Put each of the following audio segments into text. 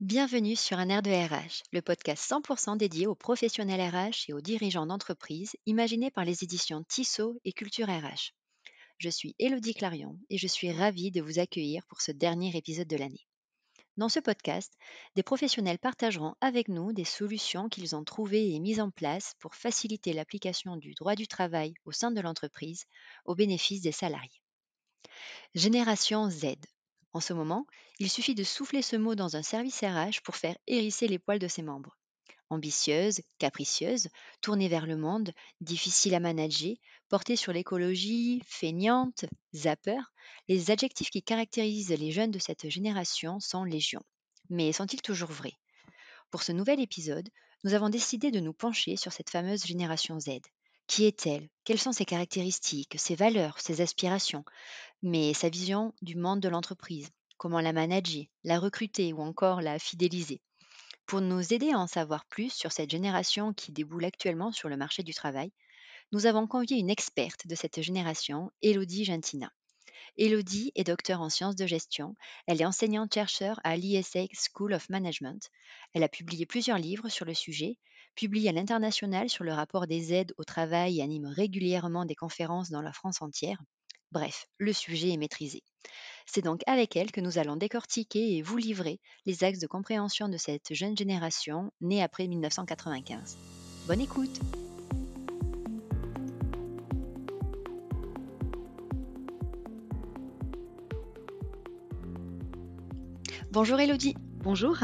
Bienvenue sur Un air de RH, le podcast 100% dédié aux professionnels RH et aux dirigeants d'entreprises, imaginé par les éditions Tissot et Culture RH. Je suis Élodie Clarion et je suis ravie de vous accueillir pour ce dernier épisode de l'année. Dans ce podcast, des professionnels partageront avec nous des solutions qu'ils ont trouvées et mises en place pour faciliter l'application du droit du travail au sein de l'entreprise au bénéfice des salariés. Génération Z. En ce moment, il suffit de souffler ce mot dans un service RH pour faire hérisser les poils de ses membres. Ambitieuse, capricieuse, tournée vers le monde, difficile à manager, portée sur l'écologie, feignante, zapper, les adjectifs qui caractérisent les jeunes de cette génération sont légion. Mais sont-ils toujours vrais? Pour ce nouvel épisode, nous avons décidé de nous pencher sur cette fameuse génération Z. Qui est-elle? Quelles sont ses caractéristiques, ses valeurs, ses aspirations? Mais sa vision du monde de l'entreprise, comment la manager, la recruter ou encore la fidéliser pour nous aider à en savoir plus sur cette génération qui déboule actuellement sur le marché du travail, nous avons convié une experte de cette génération, Elodie Gentina. Elodie est docteur en sciences de gestion. Elle est enseignante-chercheur à l'ISA School of Management. Elle a publié plusieurs livres sur le sujet, publie à l'international sur le rapport des aides au travail et anime régulièrement des conférences dans la France entière. Bref, le sujet est maîtrisé. C'est donc avec elle que nous allons décortiquer et vous livrer les axes de compréhension de cette jeune génération née après 1995. Bonne écoute Bonjour Elodie. Bonjour.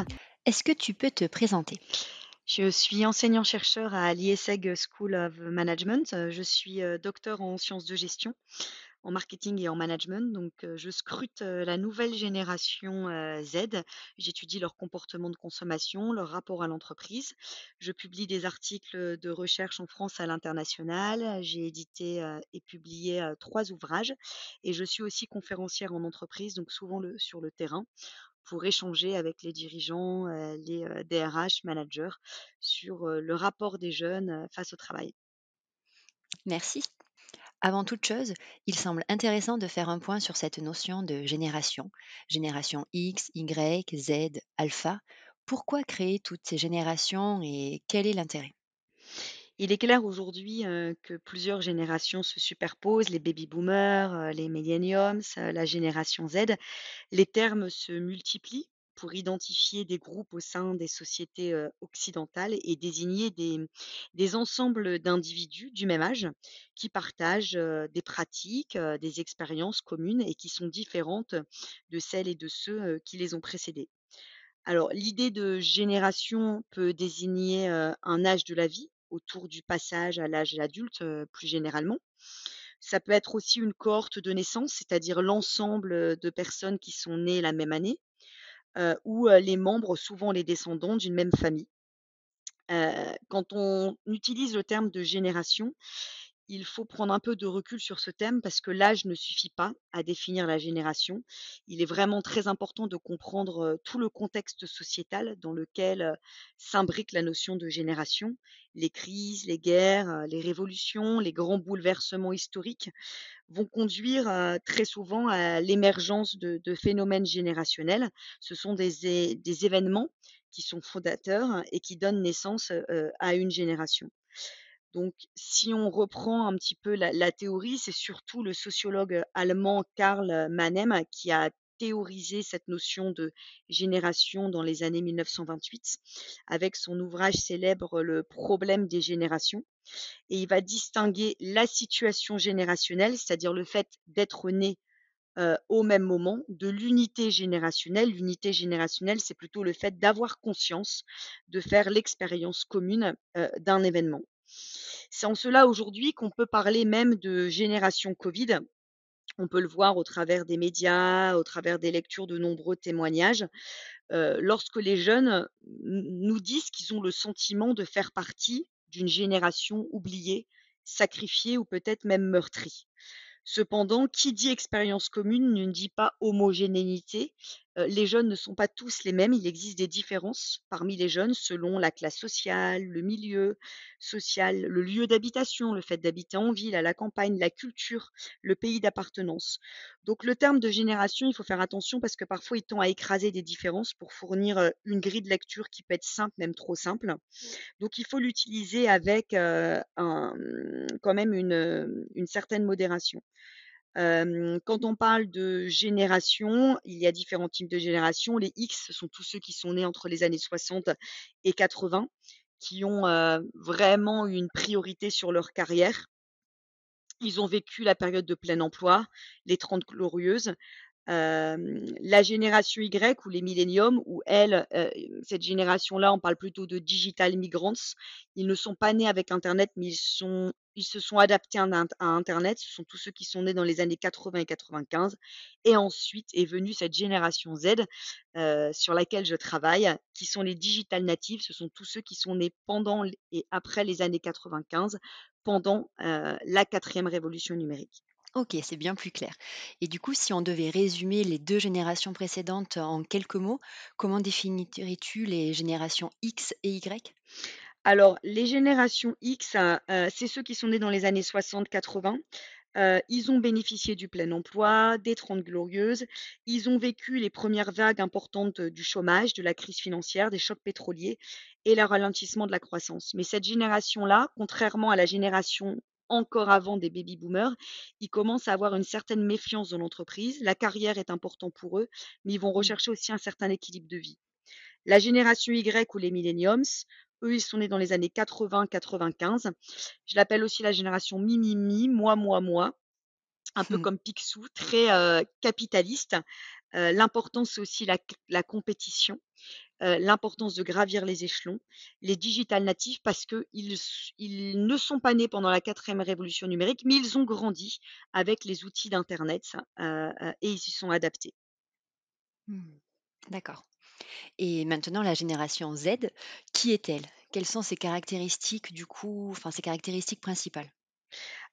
Est-ce que tu peux te présenter? Je suis enseignant-chercheur à l'ISEG School of Management. Je suis euh, docteur en sciences de gestion en marketing et en management. Donc, je scrute la nouvelle génération Z. J'étudie leur comportement de consommation, leur rapport à l'entreprise. Je publie des articles de recherche en France à l'international. J'ai édité et publié trois ouvrages. Et je suis aussi conférencière en entreprise, donc souvent sur le terrain pour échanger avec les dirigeants, les DRH, managers sur le rapport des jeunes face au travail. Merci. Avant toute chose, il semble intéressant de faire un point sur cette notion de génération, génération X, Y, Z, alpha. Pourquoi créer toutes ces générations et quel est l'intérêt? Il est clair aujourd'hui que plusieurs générations se superposent, les baby boomers, les millenniums, la génération Z. Les termes se multiplient pour identifier des groupes au sein des sociétés occidentales et désigner des, ensembles d'individus du même âge qui partagent des pratiques, des expériences communes et qui sont différentes de celles et de ceux qui les ont précédés. Alors, l'idée de génération peut désigner un âge de la vie autour du passage à l'âge adulte plus généralement. Ça peut être aussi une cohorte de naissance, c'est-à-dire l'ensemble de personnes qui sont nées la même année ou les membres, souvent les descendants d'une même famille. quand on utilise le terme de génération, il faut prendre un peu de recul sur ce thème parce que l'âge ne suffit pas à définir la génération. Il est vraiment très important de comprendre tout le contexte sociétal dans lequel s'imbrique la notion de génération. Les crises, les guerres, les révolutions, les grands bouleversements historiques vont conduire très souvent à l'émergence de, phénomènes générationnels. Ce sont des, événements qui sont fondateurs et qui donnent naissance à une génération. Donc, si on reprend un petit peu la, théorie, c'est surtout le sociologue allemand Karl Mannem qui a théorisé cette notion de génération dans les années 1928 avec son ouvrage célèbre Le problème des générations. Et il va distinguer la situation générationnelle, c'est-à-dire le fait d'être né au même moment, de l'unité générationnelle. L'unité générationnelle, c'est plutôt le fait d'avoir conscience, de faire l'expérience commune d'un événement. C'est en cela aujourd'hui qu'on peut parler même de génération Covid. On peut le voir au travers des médias, au travers des lectures de nombreux témoignages. lorsque les jeunes nous disent qu'ils ont le sentiment de faire partie d'une génération oubliée, sacrifiée ou peut-être même meurtrie. Cependant, qui dit expérience commune ne dit pas homogénéité, les jeunes ne sont pas tous les mêmes, il existe des différences parmi les jeunes selon la classe sociale, le milieu social, le lieu d'habitation, le fait d'habiter en ville, à la campagne, la culture, le pays d'appartenance. Donc le terme de génération, il faut faire attention parce que parfois il tend à écraser des différences pour fournir, une grille de lecture qui peut être simple, même trop simple. Donc il faut l'utiliser avec, quand même une certaine modération. Quand on parle de génération, il y a différents types de générations. Les X, sont tous ceux qui sont nés entre les années 60 et 80, qui ont, heu, vraiment une priorité sur leur carrière. Ils ont vécu la période de plein emploi, les 30 glorieuses. La génération Y ou les milléniums où elles, heu, cette génération-là, on parle plutôt de digital migrants. Ils ne sont pas nés avec internet, mais ils se sont adaptés à int à internet. Ce sont tous ceux qui sont nés dans les années 80 et 95 et ensuite est venue cette génération Z, heu, sur laquelle je travaille, qui sont les digital natives. Ce sont tous ceux qui sont nés pendant et après les années 95, pendant, la quatrième révolution numérique. OK, c'est bien plus clair. Et du coup, si on devait résumer les 2 générations précédentes en quelques mots, comment définirais-tu les générations X et Y? Alors, les générations X, heu heu, c'est ceux qui sont nés dans les années 60-80. Heu, ils ont bénéficié du plein emploi, des 30 glorieuses. Ils ont vécu les premières vagues importantes, du chômage, de la crise financière, des chocs pétroliers et le ralentissement de la croissance. Mais cette génération-là, contrairement à la génération encore avant des baby boomers, ils commencent à avoir une certaine méfiance dans l'entreprise. La carrière est important pour eux, mais ils vont Mmh. rechercher aussi un certain équilibre de vie. La génération Y ou les millenniums, eux, ils sont nés dans les années 80-95. Je l'appelle aussi la génération mi, mi, mi, moi, moi, moi, un peu comme Picsou, très, capitaliste. L'important, c'est aussi la compétition, heu, l'importance de gravir les échelons. Les digital natifs parce qu'ils ils ne sont pas nés pendant la quatrième révolution numérique, mais ils ont grandi avec les outils d'internet, heu heu, et ils s'y sont adaptés. Mmh. D'accord. Et maintenant la génération Z, qui est-elle? Quelles sont ses caractéristiques du coup, enfin ses caractéristiques principales?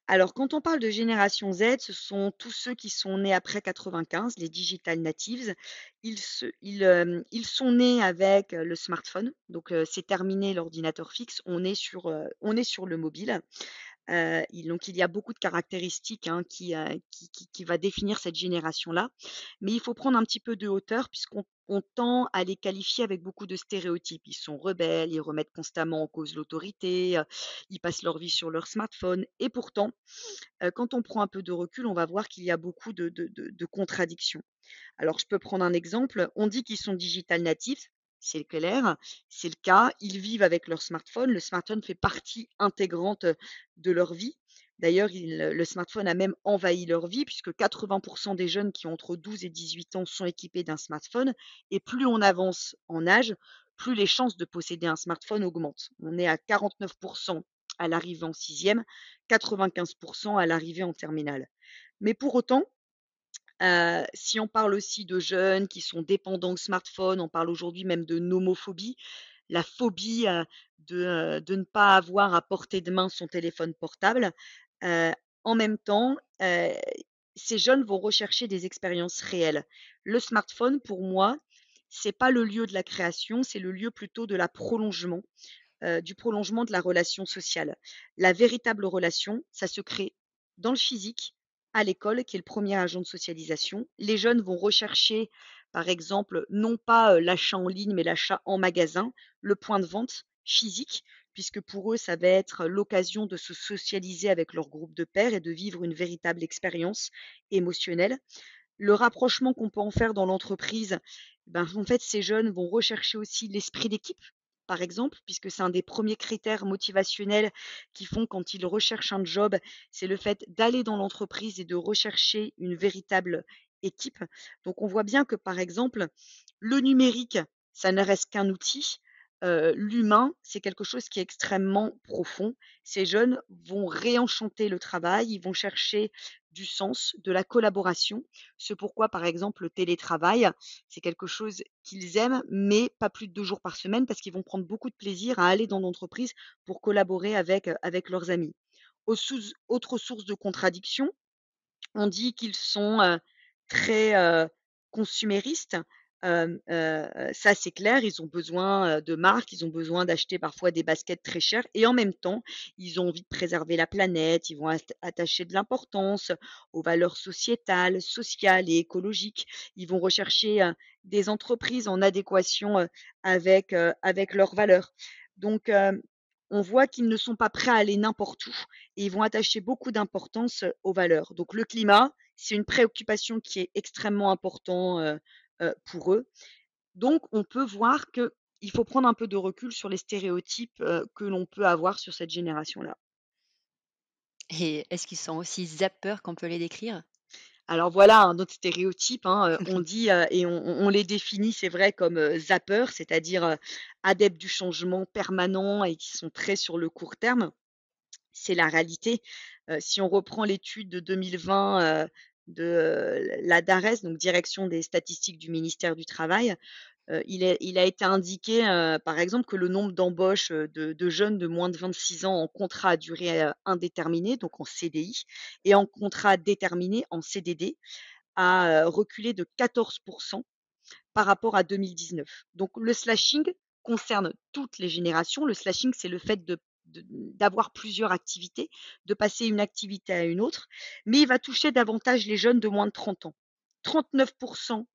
Alors, quand on parle de génération Z, ce sont tous ceux qui sont nés après 95, les digital natives. Ils ils sont nés avec, heu, le smartphone, donc heu, c'est terminé l'ordinateur fixe, on est sur le mobile. Il donc il y a beaucoup de caractéristiques, hein, qui, qui va définir cette génération-là. Mais il faut prendre un petit peu de hauteur puisqu'on on tend à les qualifier avec beaucoup de stéréotypes. Ils sont rebelles, ils remettent constamment en cause l'autorité, heu, ils passent leur vie sur leur smartphone et pourtant, heu, quand on prend un peu de recul, on va voir qu'il y a beaucoup de de contradictions. Alors je peux prendre un exemple, on dit qu'ils sont digital natifs, c'est c'est le cas. Ils vivent avec leur smartphone, le smartphone fait partie intégrante, de leur vie. D'ailleurs, il le smartphone a même envahi leur vie puisque 80% des jeunes qui ont entre 12 et 18 ans sont équipés d'un smartphone et plus on avance en âge, plus les chances de posséder un smartphone augmentent. On est à 49% à l'arrivée en sixième, 95% à l'arrivée en terminale. Mais pour autant, Si on parle aussi de jeunes qui sont dépendants au smartphone, on parle aujourd'hui même de nomophobie, la phobie, de, ne pas avoir à portée de main son téléphone portable. En même temps, ces jeunes vont rechercher des expériences réelles. Le smartphone, pour moi, c'est pas le lieu de la création, c'est le lieu plutôt de la prolongement, du prolongement de la relation sociale. La véritable relation, ça se crée dans le physique, à l'école, qui est le premier agent de socialisation. Les jeunes vont rechercher, par exemple, non pas, l'achat en ligne, mais l'achat en magasin, le point de vente physique, puisque pour eux, ça va être l'occasion de se socialiser avec leur groupe de pairs et de vivre une véritable expérience émotionnelle. Le rapprochement qu'on peut en faire dans l'entreprise, ben, en fait, ces jeunes vont rechercher aussi l'esprit d'équipe, par exemple, puisque c'est un des premiers critères motivationnels qui font quand ils recherchent un job, c'est le fait d'aller dans l'entreprise et de rechercher une véritable équipe. Donc on voit bien que, par exemple, le numérique, ça ne reste qu'un outil. Heu, l'humain, c'est quelque chose qui est extrêmement profond. Ces jeunes vont réenchanter le travail, ils vont chercher du sens, de la collaboration. Ce pourquoi, par exemple, le télétravail, c'est quelque chose qu'ils aiment, mais pas plus de 2 jours par semaine parce qu'ils vont prendre beaucoup de plaisir à aller dans l'entreprise pour collaborer avec, heu, avec leurs amis. Au souz autre source de contradiction, on dit qu'ils sont, heu, très, consuméristes, Ça c'est clair, ils ont besoin, de marques, ils ont besoin d'acheter parfois des baskets très chères et en même temps, ils ont envie de préserver la planète, ils vont at attacher de l'importance aux valeurs sociétales, sociales et écologiques. Ils vont rechercher, des entreprises en adéquation, avec, avec leurs valeurs. Donc, on voit qu'ils ne sont pas prêts à aller n'importe où et ils vont attacher beaucoup d'importance, aux valeurs. Donc le climat, c'est une préoccupation qui est extrêmement important, heu heu, pour eux. Donc on peut voir qu'il faut prendre un peu de recul sur les stéréotypes, heu, que l'on peut avoir sur cette génération-là. Et est-ce qu'ils sont aussi zappeurs qu'on peut les décrire? Alors voilà un autre stéréotype, hein, heu, on dit, et on les définit, c'est vrai, comme, heu, zappeurs, c'est-à-dire, adeptes du changement permanent et qui sont très sur le court terme. C'est la réalité. Si on reprend l'étude de 2020, heu, de, la DARES, donc Direction des statistiques du ministère du Travail, il a été indiqué, par exemple, que le nombre d'embauches, de jeunes de moins de 26 ans en contrat à durée, indéterminée, donc en CDI et en contrat déterminé, en CDD, a, reculé de 14 % par rapport à 2019. Donc le slashing concerne toutes les générations. Le slashing, c'est le fait de d'avoir plusieurs activités, de passer une activité à une autre, mais il va toucher davantage les jeunes de moins de 30 ans. 39 %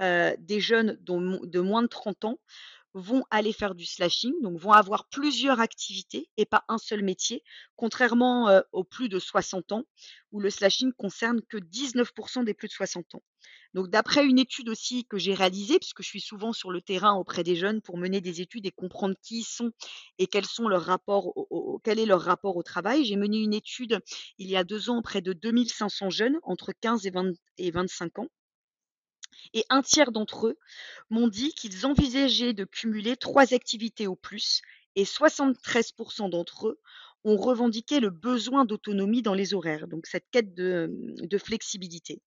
heu, des jeunes de moins de 30 ans vont aller faire du slashing, donc vont avoir plusieurs activités et pas un seul métier, contrairement, aux plus de 60 ans, où le slashing concerne que 19 % des plus de 60 ans. Donc d'après une étude aussi que j'ai réalisée, puisque je suis souvent sur le terrain auprès des jeunes pour mener des études et comprendre qui ils sont et quels sont leurs rapports au quel est leur rapport au travail. J'ai mené une étude il y a 2 ans auprès de 2 500 jeunes entre 15 et 20 et 25 ans et un tiers d'entre eux m'ont dit qu'ils envisageaient de cumuler 3 activités au plus et 73 % d'entre eux ont revendiqué le besoin d'autonomie dans les horaires, donc cette quête de, de flexibilité.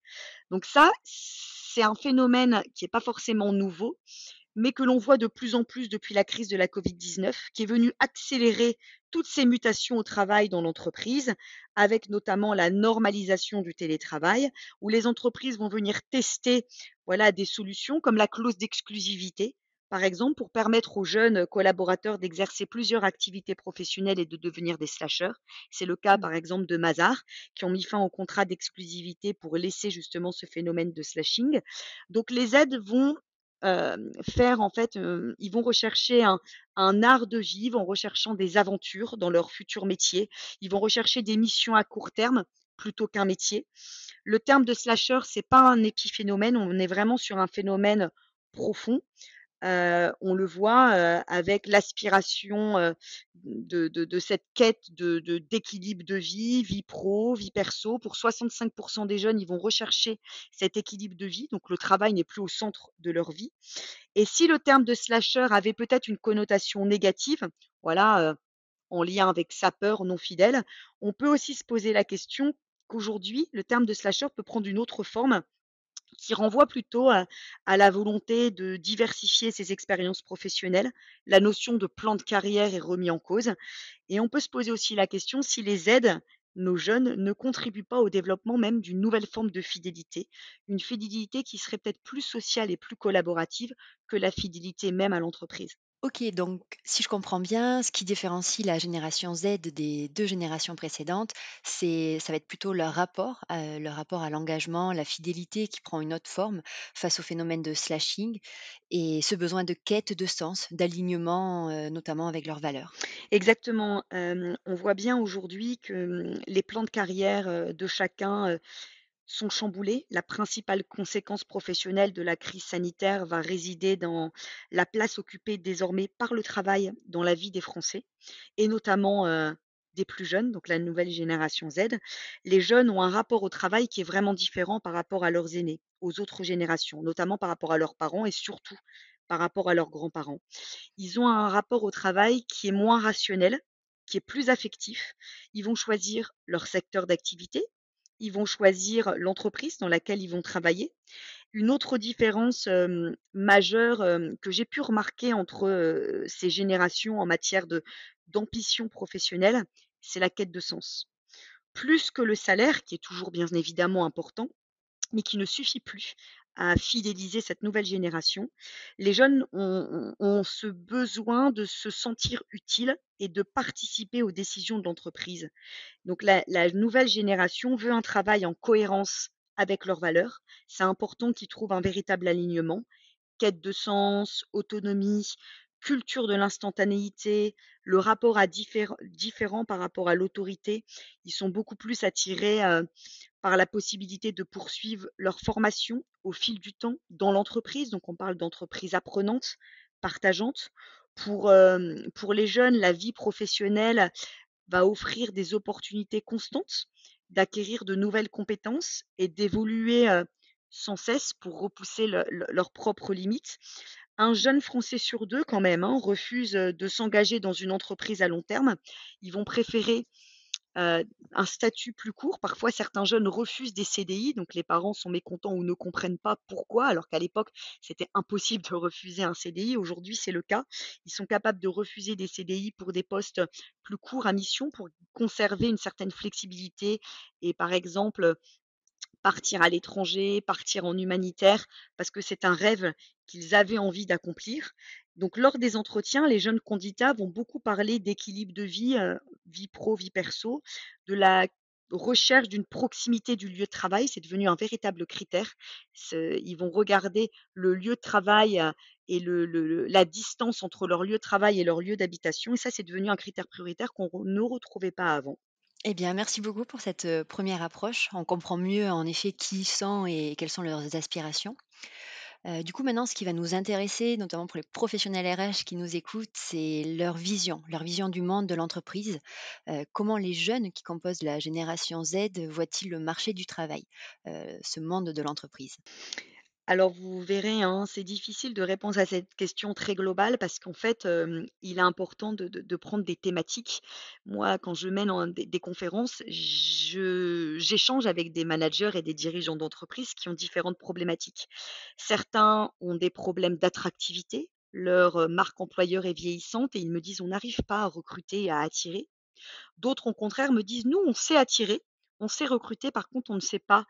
Donc ça, c'est un phénomène qui est pas forcément nouveau, mais que l'on voit de plus en plus depuis la crise de la Covid-19, qui est venue accélérer toutes ces mutations au travail dans l'entreprise, avec notamment la normalisation du télétravail, où les entreprises vont venir tester, voilà, des solutions comme la clause d'exclusivité, par exemple, pour permettre aux jeunes collaborateurs d'exercer plusieurs activités professionnelles et de devenir des slasheurs. C'est le cas, Mmh. par exemple, de Mazars, qui ont mis fin au contrat d'exclusivité pour laisser justement ce phénomène de slashing. Donc les aides vont, faire en fait, ils vont rechercher un un art de vivre en recherchant des aventures dans leur futur métier. Ils vont rechercher des missions à court terme plutôt qu'un métier. Le terme de slasher, c'est pas un épiphénomène, on est vraiment sur un phénomène profond. On le voit, avec l'aspiration, de cette quête de de d'équilibre de vie, vie pro, vie perso. Pour 65 % des jeunes, ils vont rechercher cet équilibre de vie, donc le travail n'est plus au centre de leur vie et si le terme de slasher avait peut-être une connotation négative, voilà, en lien avec sapeur non fidèle, on peut aussi se poser la question qu'aujourd'hui, le terme de slasher peut prendre une autre forme qui renvoie plutôt à la volonté de diversifier ses expériences professionnelles. La notion de plan de carrière est remis en cause et on peut se poser aussi la question si les aides, nos jeunes, ne contribuent pas au développement même d'une nouvelle forme de fidélité, une fidélité qui serait peut-être plus sociale et plus collaborative que la fidélité même à l'entreprise. OK, donc si je comprends bien, ce qui différencie la génération Z des 2 générations précédentes, c'est ça va être plutôt leur rapport, heu, leur rapport à l'engagement, la fidélité qui prend une autre forme face au phénomène de slashing et ce besoin de quête de sens, d'alignement, heu, notamment avec leurs valeurs. Exactement, hem, on voit bien aujourd'hui que, mmh, les plans de carrière, de chacun, sont chamboulés. La principale conséquence professionnelle de la crise sanitaire va résider dans la place occupée désormais par le travail dans la vie des Français et notamment, heu, des plus jeunes, donc la nouvelle génération Z. Les jeunes ont un rapport au travail qui est vraiment différent par rapport à leurs aînés, aux autres générations, notamment par rapport à leurs parents et surtout par rapport à leurs grands-parents. Ils ont un rapport au travail qui est moins rationnel, qui est plus affectif. Ils vont choisir leur secteur d'activité, ils vont choisir l'entreprise dans laquelle ils vont travailler. Une autre différence, majeure, que j'ai pu remarquer entre, ces générations en matière d'ambition professionnelle, c'est la quête de sens. Plus que le salaire qui est toujours bien évidemment important, mais qui ne suffit plus à fidéliser cette nouvelle génération. Les jeunes ont, ce besoin de se sentir utiles et de participer aux décisions de l'entreprise. Donc la, la nouvelle génération veut un travail en cohérence avec leurs valeurs. C'est important qu'ils trouvent un véritable alignement quête de sens, autonomie, culture de l'instantanéité, le rapport à diffé- différent par rapport à l'autorité. Ils sont beaucoup plus attirés euh, par la possibilité de poursuivre leur formation au fil du temps dans l'entreprise. Donc on parle d'entreprise apprenante, partageante. Pour, euh, pour les jeunes, la vie professionnelle va offrir des opportunités constantes d'acquérir de nouvelles compétences et d'évoluer euh, sans cesse pour repousser le- le- leurs propres limites. Un jeune Français sur deux, quand même, hein, refuse euh, de s'engager dans une entreprise à long terme. Ils vont préférer euh, un statut plus court. Parfois, certains jeunes refusent des CDI, donc les parents sont mécontents ou ne comprennent pas pourquoi, alors qu'à l'époque, c'était impossible de refuser un CDI. Aujourd'hui, c'est le cas. Ils sont capables de refuser des CDI pour des postes plus courts à mission, pour conserver une certaine flexibilité et, par exemple, partir à l'étranger, partir en humanitaire, parce que c'est un rêve qu'ils avaient envie d'accomplir. Donc, lors des entretiens, les jeunes candidats vont beaucoup parler d'équilibre de vie, euh, vie pro, vie perso, de la recherche d'une proximité du lieu de travail. C'est devenu un véritable critère. Ils vont regarder le lieu de travail euh, et la distance entre leur lieu de travail et leur lieu d'habitation. Et ça, c'est devenu un critère prioritaire qu'on ne retrouvait pas avant. Eh bien, merci beaucoup pour cette première approche. On comprend mieux en effet qui sont et quelles sont leurs aspirations. Du coup, maintenant, ce qui va nous intéresser, notamment pour les professionnels RH qui nous écoutent, c'est leur vision, leur vision du monde de l'entreprise. Comment les jeunes qui composent la génération Z voient-ils le marché du travail, ce monde de l'entreprise? Alors vous verrez, hein, c'est difficile de répondre à cette question très globale parce qu'en fait, il est important de prendre des thématiques. Moi, quand je mène des conférences, j'échange avec des managers et des dirigeants d'entreprise qui ont différentes problématiques. Certains ont des problèmes d'attractivité, leur, marque employeur est vieillissante et ils me disent: «On n'arrive pas à recruter et à attirer». D'autres, au contraire, me disent: «Nous, on sait attirer, on sait recruter, par contre, on ne sait pas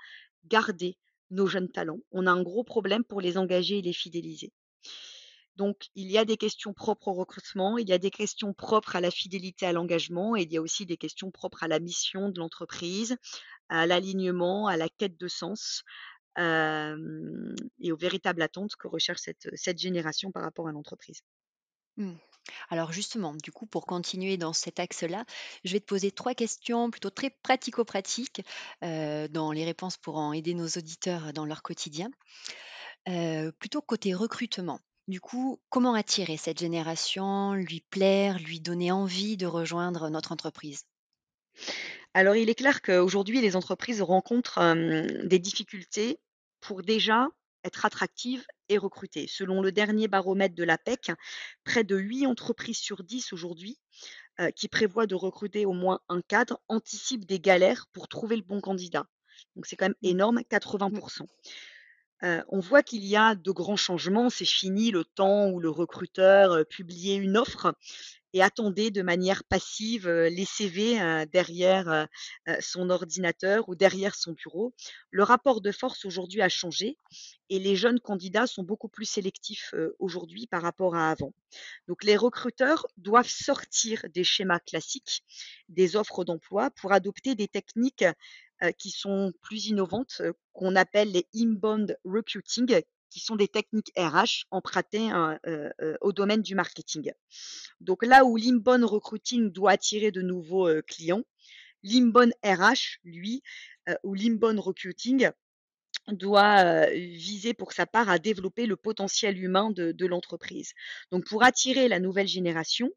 garder nos jeunes talents. On a un gros problème pour les engager et les fidéliser». Donc, il y a des questions propres au recrutement, il y a des questions propres à la fidélité, à l'engagement et il y a aussi des questions propres à la mission de l'entreprise, à l'alignement, à la quête de sens, et aux véritables attentes que recherche cette génération par rapport à l'entreprise. Hmm. Alors justement, du coup, pour continuer dans cet axe-là, je vais te poser trois questions plutôt très pratico-pratiques, euh, dont les réponses pourront aider nos auditeurs dans leur quotidien. Euh, plutôt côté recrutement. Du coup, comment attirer cette génération, lui plaire, lui donner envie de rejoindre notre entreprise? Alors, il est clair qu'aujourd'hui, les entreprises rencontrent, des difficultés pour déjà être attractives et recruter. Selon le dernier baromètre de l'APEC, près de 8 entreprises sur 10 aujourd'hui, heu, qui prévoient de recruter au moins un cadre, anticipent des galères pour trouver le bon candidat. Donc c'est quand même Mmh, énorme, 80 mmh, Heu, on voit qu'il y a de grands changements. C'est fini le temps où le recruteur, heu, publiait une offre et attendait de manière passive, heu, les CV, heu, derrière, heu, son ordinateur ou derrière son bureau. Le rapport de force aujourd'hui a changé et les jeunes candidats sont beaucoup plus sélectifs, aujourd'hui par rapport à avant. Donc les recruteurs doivent sortir des schémas classiques, des offres d'emploi pour adopter des techniques, qui sont plus innovantes, qu'on appelle les inbound recruiting, qui sont des techniques RH empruntées, hein, heu heu, au domaine du marketing. Donc là où l'inbound recruiting doit attirer de nouveaux, heu, clients, l'inbound RH, lui, ou l'inbound recruiting doit, viser pour sa part à développer le potentiel humain de l'entreprise. Donc pour attirer la nouvelle génération,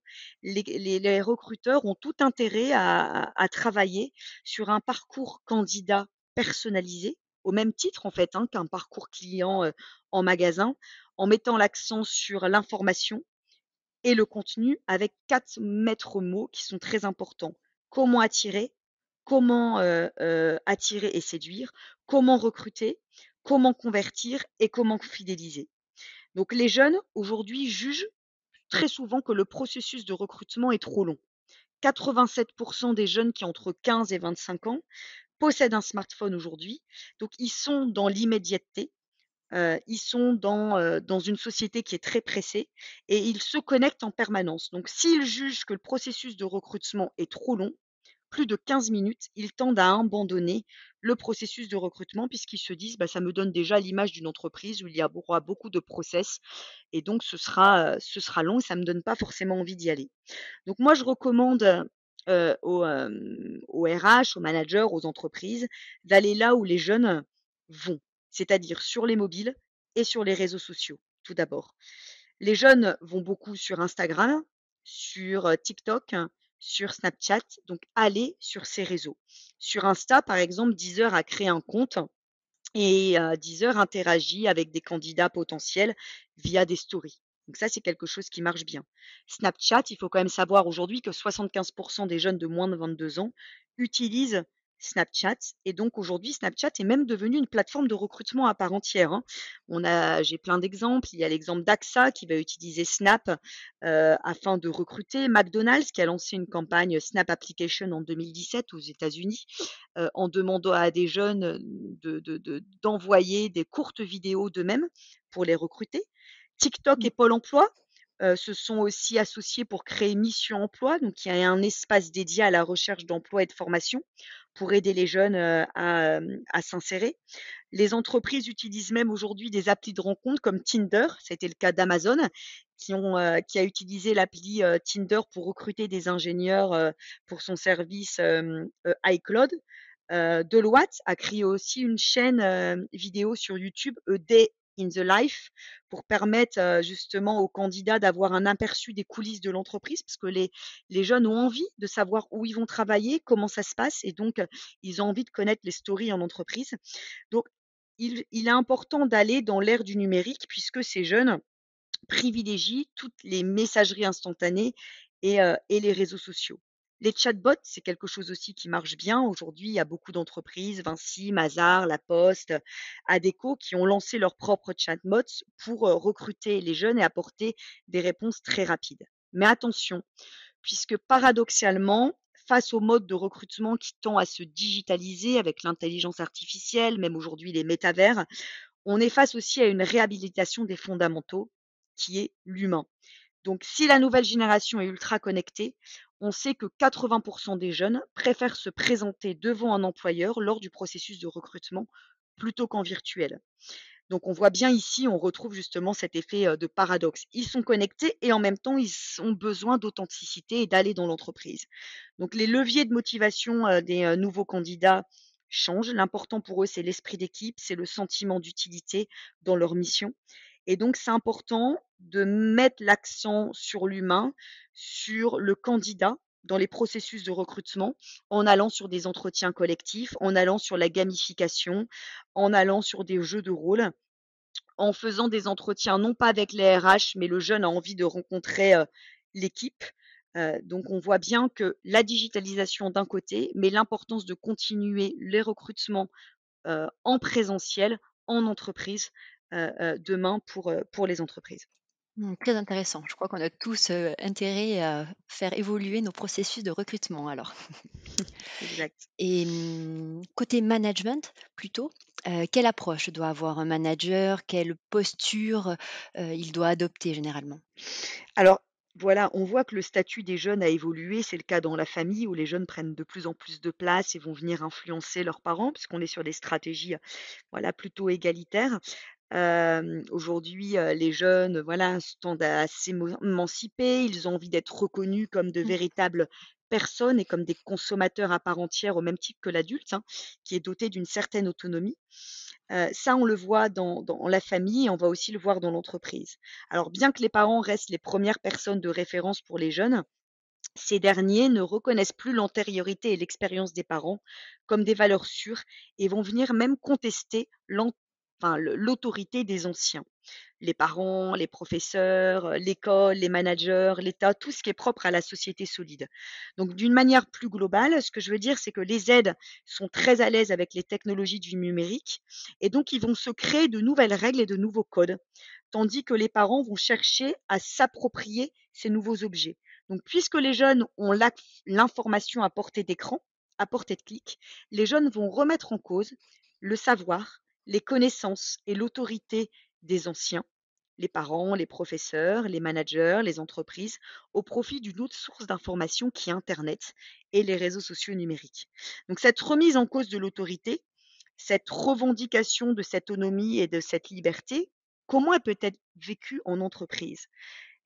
les recruteurs ont tout intérêt à travailler sur un parcours candidat personnalisé, au même titre en fait, hein, qu'un parcours client, en magasin, en mettant l'accent sur l'information et le contenu avec 4 maîtres mots qui sont très importants. Comment attirer? Comment, attirer et séduire? Comment recruter? Comment convertir? Et comment fidéliser? Donc les jeunes, aujourd'hui, jugent très souvent que le processus de recrutement est trop long. 87% des jeunes qui ont entre 15 et 25 ans possèdent un smartphone aujourd'hui, donc ils sont dans l'immédiateté Heu, ils sont dans, heu, dans une société qui est très pressée et ils se connectent en permanence. Donc s'ils jugent que le processus de recrutement est trop long, plus de 15 minutes, ils tendent à abandonner le processus de recrutement puisqu'ils se disent: «Bah, ça me donne déjà l'image d'une entreprise où il y aura beaucoup de process et donc ce sera, heu, ce sera long et ça me donne pas forcément envie d'y aller». Donc moi, je recommande, aux, aux RH, aux managers, aux entreprises d'aller là où les jeunes vont, c'est-à-dire sur les mobiles et sur les réseaux sociaux, tout d'abord. Les jeunes vont beaucoup sur Instagram, sur, heu, TikTok, sur Snapchat, donc allez sur ces réseaux. Sur Insta, par exemple, Deezer a créé un compte et heu, Deezer interagit avec des candidats potentiels via des stories. Donc ça, c'est quelque chose qui marche bien. Snapchat, il faut quand même savoir aujourd'hui que 75% des jeunes de moins de 22 ans utilisent Snapchat et donc aujourd'hui, Snapchat est même devenu une plateforme de recrutement à part entière, hein. On a j'ai plein d'exemples. Il y a l'exemple d'AXA qui va utiliser Snap, heu, afin de recruter. McDonald's qui a lancé une campagne Snap Application en 2017 aux États-Unis, heu, en demandant à des jeunes, de de de d'envoyer des courtes vidéos d'eux-mêmes pour les recruter. TikTok Mmh. et Pôle emploi, se sont aussi associés pour créer Mission emploi, donc il y a un espace dédié à la recherche d'emploi et de formation pour aider les jeunes, à, s'insérer. Les entreprises utilisent même aujourd'hui des applis de rencontres comme Tinder, c'était le cas d'Amazon, qui ont, heu, qui a utilisé l'appli, Tinder pour recruter des ingénieurs, pour son service, iCloud. Deloitte a créé aussi une chaîne, vidéo sur YouTube, Day in the Life, pour permettre, justement aux candidats d'avoir un aperçu des coulisses de l'entreprise, parce que les les jeunes ont envie de savoir où ils vont travailler, comment ça se passe et donc, ils ont envie de connaître les stories en entreprise. Donc il il est important d'aller dans l'ère du numérique puisque ces jeunes privilégient toutes les messageries instantanées et et les réseaux sociaux. Les chatbots, c'est quelque chose aussi qui marche bien. Aujourd'hui, il y a beaucoup d'entreprises, Vinci, Mazars, La Poste, Adecco, qui ont lancé leurs propres chatbots pour, heu, recruter les jeunes et apporter des réponses très rapides. Mais attention, puisque paradoxalement, face au mode de recrutement qui tend à se digitaliser avec l'intelligence artificielle, même aujourd'hui les métavers, on est face aussi à une réhabilitation des fondamentaux qui est l'humain. Donc si la nouvelle génération est ultra connectée, on sait que 80% des jeunes préfèrent se présenter devant un employeur lors du processus de recrutement plutôt qu'en virtuel. Donc on voit bien ici, on retrouve justement cet effet, heu, de paradoxe. Ils sont connectés et en même temps, ils ont besoin d'authenticité et d'aller dans l'entreprise. Donc les leviers de motivation, heu, des, heu, nouveaux candidats changent. L'important pour eux, c'est l'esprit d'équipe, c'est le sentiment d'utilité dans leur mission et donc c'est important de mettre l'accent sur l'humain, sur le candidat dans les processus de recrutement, en allant sur des entretiens collectifs, en allant sur la gamification, en allant sur des jeux de rôle en faisant des entretiens, non pas avec les RH, mais le jeune a envie de rencontrer, l'équipe. Donc on voit bien que la digitalisation d'un côté, mais l'importance de continuer les recrutements, en présentiel, en entreprise, demain pour, heu, pour les entreprises. Mmh, très intéressant. Je crois qu'on a tous, intérêt à faire évoluer nos processus de recrutement alors. Exact. Et mmh, côté management plutôt, quelle approche doit avoir un manager? Quelle posture, il doit adopter généralement? Alors voilà, on voit que le statut des jeunes a évolué. C'est le cas dans la famille où les jeunes prennent de plus en plus de place et vont venir influencer leurs parents, puisqu'on est sur des stratégies, voilà, plutôt égalitaires. Aujourd'hui, les jeunes, voilà, tendent à s'émanciper. Ils ont envie d'être reconnus comme de Mmh. véritables personnes et comme des consommateurs à part entière au même titre que l'adulte, hein, qui est doté d'une certaine autonomie. Ça, on le voit dans dans la famille et on va aussi le voir dans l'entreprise. Alors bien que les parents restent les premières personnes de référence pour les jeunes, ces derniers ne reconnaissent plus l'antériorité et l'expérience des parents comme des valeurs sûres et vont venir même contester enfin l'autorité des anciens. Les parents, les professeurs, heu, l'école, les managers, l'État, tout ce qui est propre à la société solide. Donc d'une manière plus globale, ce que je veux dire, c'est que les aides sont très à l'aise avec les technologies du numérique et donc ils vont se créer de nouvelles règles et de nouveaux codes, tandis que les parents vont chercher à s'approprier ces nouveaux objets. Donc puisque les jeunes ont l'information à portée d'écran, à portée de clic, les jeunes vont remettre en cause le savoir, les connaissances et l'autorité des anciens, les parents, les professeurs, les managers, les entreprises, au profit d'une autre source d'information qui est Internet et les réseaux sociaux numériques. Donc cette remise en cause de l'autorité, cette revendication de cette autonomie et de cette liberté, comment elle peut être vécue en entreprise?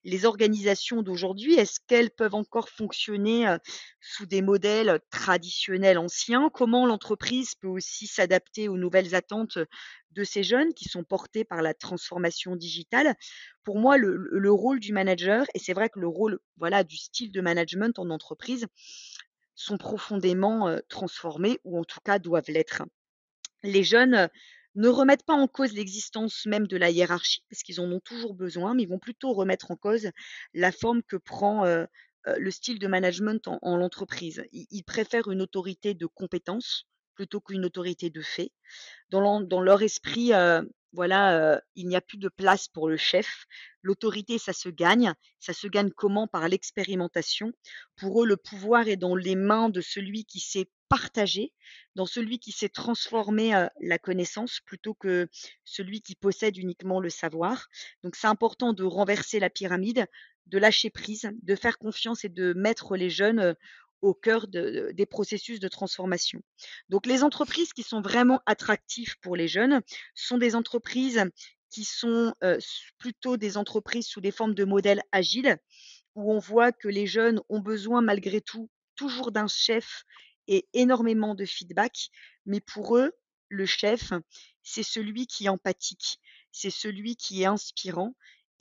Les organisations d'aujourd'hui, est-ce qu'elles peuvent encore fonctionner, sous des modèles, traditionnels anciens? Comment l'entreprise peut aussi s'adapter aux nouvelles attentes, de ces jeunes qui sont portés par la transformation digitale? Pour moi, le le le rôle du manager et c'est vrai que le rôle, voilà, du style de management en entreprise sont profondément, transformés ou en tout cas doivent l'être. Les jeunes, ne remettent pas en cause l'existence même de la hiérarchie, parce qu'ils en ont toujours besoin, mais ils vont plutôt remettre en cause la forme que prend, le style de management en en l'entreprise. Ils préfèrent une autorité de compétence plutôt qu'une autorité de fait. Dans leur esprit, voilà, il n'y a plus de place pour le chef. L'autorité, ça se gagne. Ça se gagne comment? Par l'expérimentation. Pour eux, le pouvoir est dans les mains de celui qui sait partager, dans celui qui sait transformer, la connaissance plutôt que celui qui possède uniquement le savoir. Donc c'est important de renverser la pyramide, de lâcher prise, de faire confiance et de mettre les jeunes, au cœur de des processus de transformation. Donc les entreprises qui sont vraiment attractives pour les jeunes sont des entreprises qui sont, heu, s plutôt des entreprises sous des formes de modèles agiles, où on voit que les jeunes ont besoin malgré tout toujours d'un chef et énormément de feedback, mais pour eux, le chef, c'est celui qui est empathique, c'est celui qui est inspirant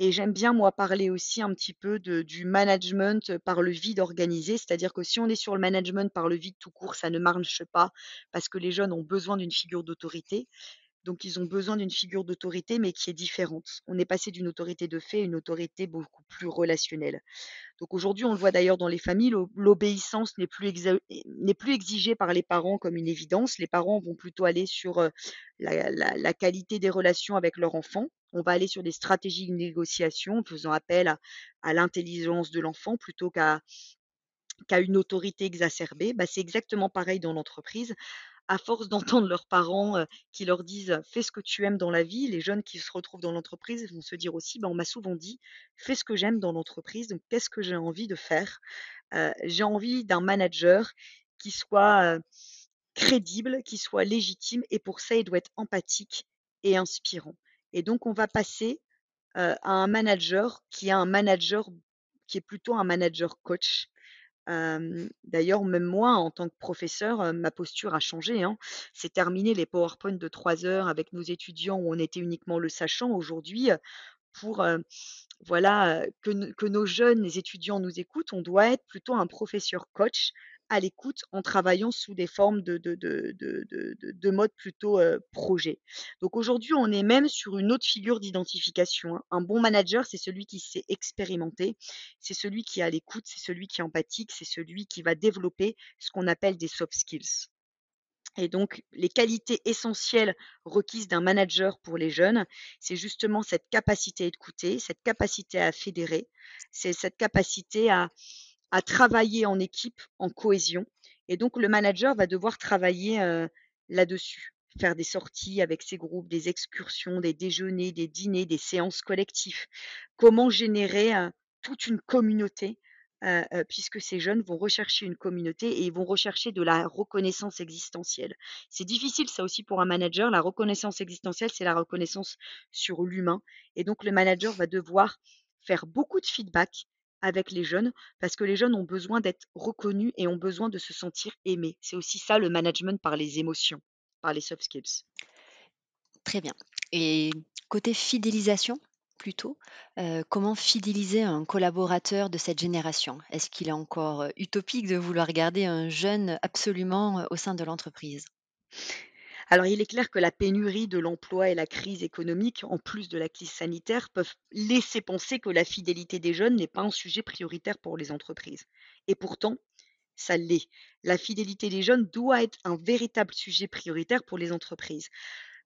et j'aime bien moi parler aussi un petit peu du management, par le vide organisé. C'est-à-dire que si on est sur le management par le vide tout court, ça ne marche pas parce que les jeunes ont besoin d'une figure d'autorité. Donc ils ont besoin d'une figure d'autorité, mais qui est différente. On est passé d'une autorité de fait à une autorité beaucoup plus relationnelle. Donc aujourd'hui, on le voit d'ailleurs dans les familles, l'o l'obéissance n'est plus plus exigée par les parents comme une évidence. Les parents vont plutôt aller sur, la la qualité des relations avec leur enfant. On va aller sur des stratégies de négociation, faisant appel à l'intelligence de l'enfant plutôt qu'à une autorité exacerbée. Bah, c'est exactement pareil dans l'entreprise à force d'entendre leurs parents, qui leur disent: «Fais ce que tu aimes dans la vie», les jeunes qui se retrouvent dans l'entreprise vont se dire aussi: «Bah, on m'a souvent dit: "Fais ce que j'aime dans l'entreprise", donc qu'est-ce que j'ai envie de faire?» j'ai envie d'un manager qui soit, crédible, qui soit légitime et pour ça, il doit être empathique et inspirant et donc on va passer, heu, à un manager qui est un manager qui est plutôt un manager coach. D'ailleurs, même moi, en tant que professeur, heu, ma posture a changé, hein. C'est terminé les PowerPoint de 3 heures avec nos étudiants où on était uniquement le sachant. Aujourd'hui, heu, pour, voilà, que que nos jeunes étudiants nous écoutent, on doit être plutôt un professeur coach à l'écoute en travaillant sous des formes de de de de de de de mode plutôt, projet. Donc aujourd'hui, on est même sur une autre figure d'identification, hein. Un bon manager, c'est celui qui sait expérimenter, c'est celui qui est à l'écoute, c'est celui qui est empathique, c'est celui qui va développer ce qu'on appelle des soft skills. Et donc, les qualités essentielles requises d'un manager pour les jeunes, c'est justement cette capacité à écouter, cette capacité à fédérer, c'est cette capacité à à travailler en équipe, en cohésion et donc le manager va devoir travailler, là-dessus. Faire des sorties avec ses groupes, des excursions, des déjeuners, des dîners, des séances collectives. Comment générer, toute une communauté, puisque ces jeunes vont rechercher une communauté et ils vont rechercher de la reconnaissance existentielle. C'est difficile ça aussi pour un manager, la reconnaissance existentielle, c'est la reconnaissance sur l'humain et donc le manager va devoir faire beaucoup de feedback avec les jeunes parce que les jeunes ont besoin d'être reconnus et ont besoin de se sentir aimés. C'est aussi ça le management par les émotions, par les soft skills. Très bien et côté fidélisation plutôt, heu, comment fidéliser un collaborateur de cette génération? Est-ce qu'il est encore, heu, utopique de vouloir garder un jeune absolument, heu, au sein de l'entreprise? Alors il est clair que la pénurie de l'emploi et la crise économique, en plus de la crise sanitaire, peuvent laisser penser que la fidélité des jeunes n'est pas un sujet prioritaire pour les entreprises. Et pourtant, ça l'est. La fidélité des jeunes doit être un véritable sujet prioritaire pour les entreprises.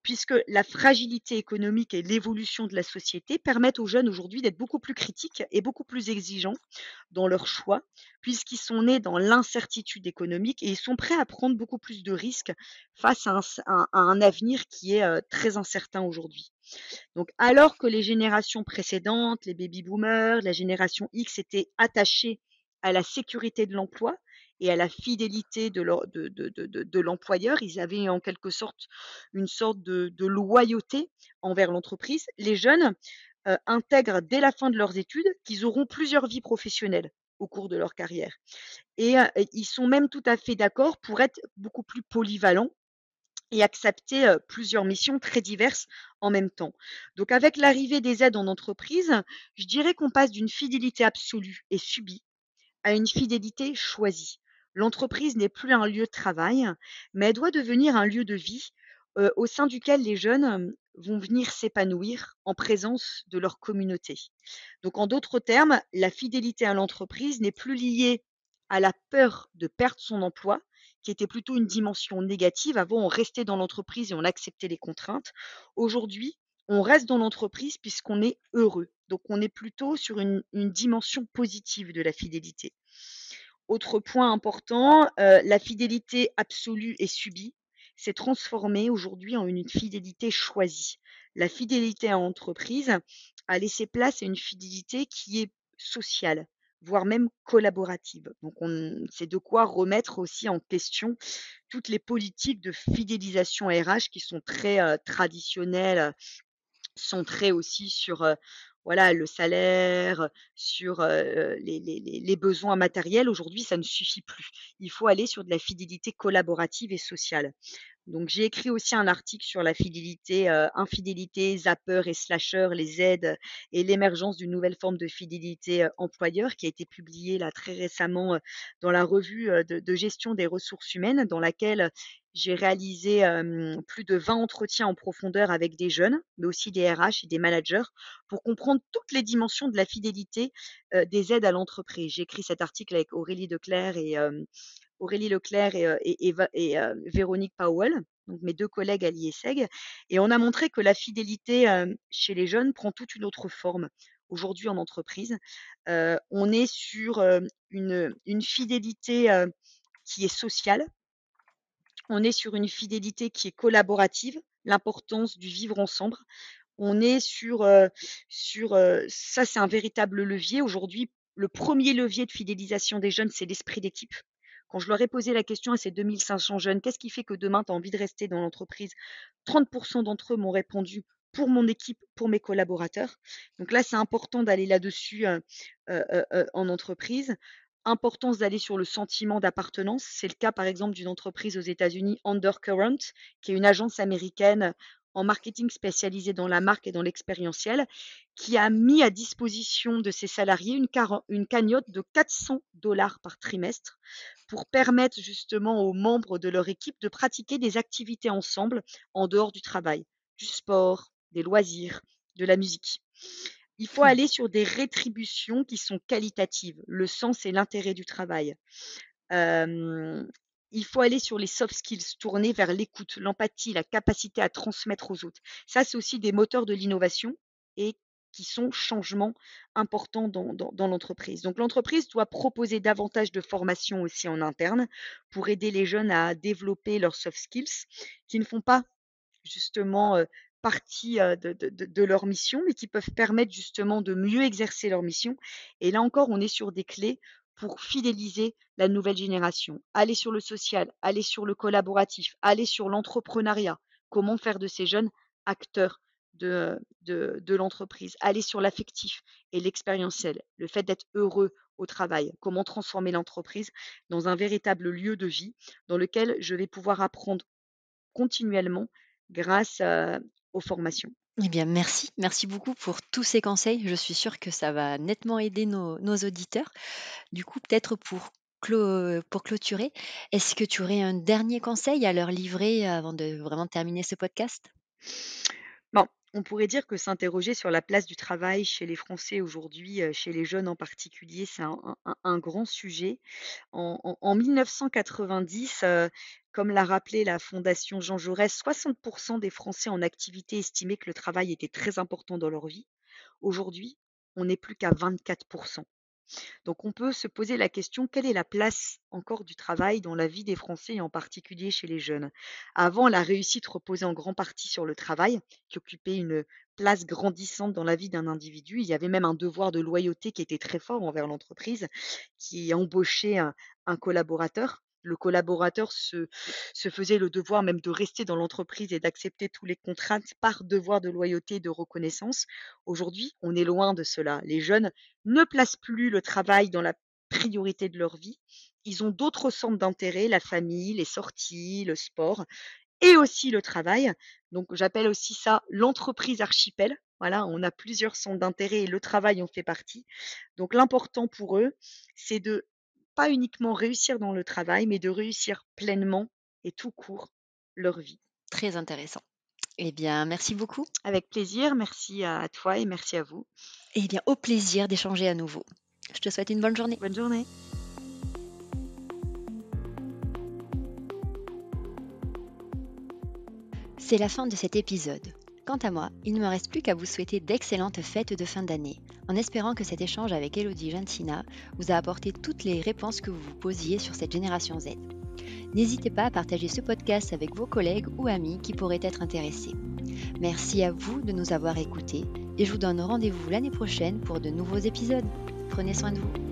Puisque la fragilité économique et l'évolution de la société permettent aux jeunes aujourd'hui d'être beaucoup plus critiques et beaucoup plus exigeants dans leurs choix, puisqu'ils sont nés dans l'incertitude économique et ils sont prêts à prendre beaucoup plus de risques face à un, avenir qui est euh, très incertain aujourd'hui. Donc, alors que les générations précédentes, les baby boomers, la génération X étaient attachés à la sécurité de l'emploi et à la fidélité de l'employeur. Ils avaient en quelque sorte une sorte de, loyauté envers l'entreprise. Les jeunes euh, intègrent dès la fin de leurs études qu'ils auront plusieurs vies professionnelles au cours de leur carrière. Et euh, ils sont même tout à fait d'accord pour être beaucoup plus polyvalents et accepter euh, plusieurs missions très diverses en même temps. Donc avec l'arrivée des aides en entreprise, je dirais qu'on passe d'une fidélité absolue et subie à une fidélité choisie. L'entreprise n'est plus un lieu de travail, mais elle doit devenir un lieu de vie euh, au sein duquel les jeunes vont venir s'épanouir en présence de leur communauté. Donc en d'autres termes, la fidélité à l'entreprise n'est plus liée à la peur de perdre son emploi, qui était plutôt une dimension négative. Avant, on restait dans l'entreprise et on acceptait les contraintes. Aujourd'hui, on reste dans l'entreprise puisqu'on est heureux. Donc on est plutôt sur une, dimension positive de la fidélité. Autre point important, euh, la fidélité absolue et subie s'est transformée aujourd'hui en une fidélité choisie. La fidélité à l'entreprise a laissé place à une fidélité qui est sociale, voire même collaborative. Donc c'est de quoi remettre aussi en question toutes les politiques de fidélisation RH qui sont très euh, traditionnelles centré aussi sur voilà, le salaire, sur les, besoins matériels. Aujourd'hui, ça ne suffit plus. Il faut aller sur de la fidélité collaborative et sociale. Donc j'ai écrit aussi un article sur la fidélité, infidélité, zapper et slasher, les aides et l'émergence d'une nouvelle forme de fidélité employeur qui a été publié là très récemment dans la revue de, gestion des ressources humaines, dans laquelle j'ai réalisé plus de 20 entretiens en profondeur avec des jeunes, mais aussi des RH et des managers, pour comprendre toutes les dimensions de la fidélité des aides à l'entreprise. J'ai écrit cet article avec Aurélie Leclerc et Aurélie Leclerc et, Véronique Powell, donc mes deux collègues à l'IESEG, et on a montré que la fidélité chez les jeunes prend toute une autre forme. Aujourd'hui en entreprise, on est sur une, une fidélité qui est sociale, on est sur une fidélité qui est collaborative, l'importance du vivre ensemble. On est sur, sur ça, c'est un véritable levier. Aujourd'hui, le premier levier de fidélisation des jeunes, c'est l'esprit d'équipe. Quand je leur ai posé la question à ces 2500 jeunes, qu'est-ce qui fait que demain, tu as envie de rester dans l'entreprise? 30% d'entre eux m'ont répondu pour mon équipe, pour mes collaborateurs. Donc là, c'est important d'aller là-dessus en entreprise importance d'aller sur le sentiment d'appartenance. C'est le cas, par exemple, d'une entreprise aux États-Unis, Undercurrent, qui est une agence américaine en marketing spécialisée dans la marque et dans l'expérientiel, qui a mis à disposition de ses salariés une, une cagnotte de 400 dollars par trimestre pour permettre justement aux membres de leur équipe de pratiquer des activités ensemble en dehors du travail, du sport, des loisirs, de la musique. Il faut aller sur des rétributions qui sont qualitatives, le sens et l'intérêt du travail. il faut aller sur les soft skills, tourner vers l'écoute, l'empathie, la capacité à transmettre aux autres. Ça, c'est aussi des moteurs de l'innovation et qui sont changements importants dans, dans l'entreprise. Donc l'entreprise doit proposer davantage de formations aussi en interne pour aider les jeunes à développer leurs soft skills qui ne font pas justement partie de, leur mission, mais qui peuvent permettre justement de mieux exercer leur mission. Et là encore, on est sur des clés pour fidéliser la nouvelle génération. Aller sur le social, aller sur le collaboratif, aller sur l'entrepreneuriat. Comment faire de ces jeunes acteurs de, l'entreprise, aller sur l'affectif et l'expérientiel, le fait d'être heureux au travail, comment transformer l'entreprise dans un véritable lieu de vie dans lequel je vais pouvoir apprendre continuellement grâce aux formations. Eh bien, merci. Merci beaucoup pour tous ces conseils. Je suis sûre que ça va nettement aider nos, auditeurs. Du coup, peut-être pour, pour clôturer, est-ce que tu aurais un dernier conseil à leur livrer avant de vraiment terminer ce podcast? Bon, On pourrait dire que s'interroger sur la place du travail chez les Français aujourd'hui, chez les jeunes en particulier, c'est un grand sujet. En en en 1990, heu, comme l'a rappelé la fondation Jean Jaurès, 60% des Français en activité estimaient que le travail était très important dans leur vie. Aujourd'hui, on n'est plus qu'à 24 donc on peut se poser la question, quelle est la place encore du travail dans la vie des Français et en particulier chez les jeunes? Avant, la réussite reposait en grande partie sur le travail, qui occupait une place grandissante dans la vie d'un individu. Il y avait même un devoir de loyauté qui était très fort envers l'entreprise, qui embauchait un, collaborateur. Le collaborateur se, faisait le devoir même de rester dans l'entreprise et d'accepter tous les contraintes par devoir de loyauté et de reconnaissance. Aujourd'hui, on est loin de cela. Les jeunes ne placent plus le travail dans la priorité de leur vie. Ils ont d'autres centres d'intérêt, la famille, les sorties, le sport et aussi le travail. Donc j'appelle aussi ça l'entreprise archipel. Voilà, on a plusieurs centres d'intérêt et le travail en fait partie. Donc l'important pour eux, c'est de pas uniquement réussir dans le travail, mais de réussir pleinement et tout court leur vie. Très intéressant. Eh bien, merci beaucoup. Avec plaisir, merci à toi et merci à vous. Eh bien, au plaisir d'échanger à nouveau. Je te souhaite une bonne journée. Bonne journée. C'est la fin de cet épisode. Quant à moi, il ne me reste plus qu'à vous souhaiter d'excellentes fêtes de fin d'année, en espérant que cet échange avec Elodie Gensina vous a apporté toutes les réponses que vous vous posiez sur cette génération Z. N'hésitez pas à partager ce podcast avec vos collègues ou amis qui pourraient être intéressés. Merci à vous de nous avoir écoutés et je vous donne rendez-vous l'année prochaine pour de nouveaux épisodes. Prenez soin de vous.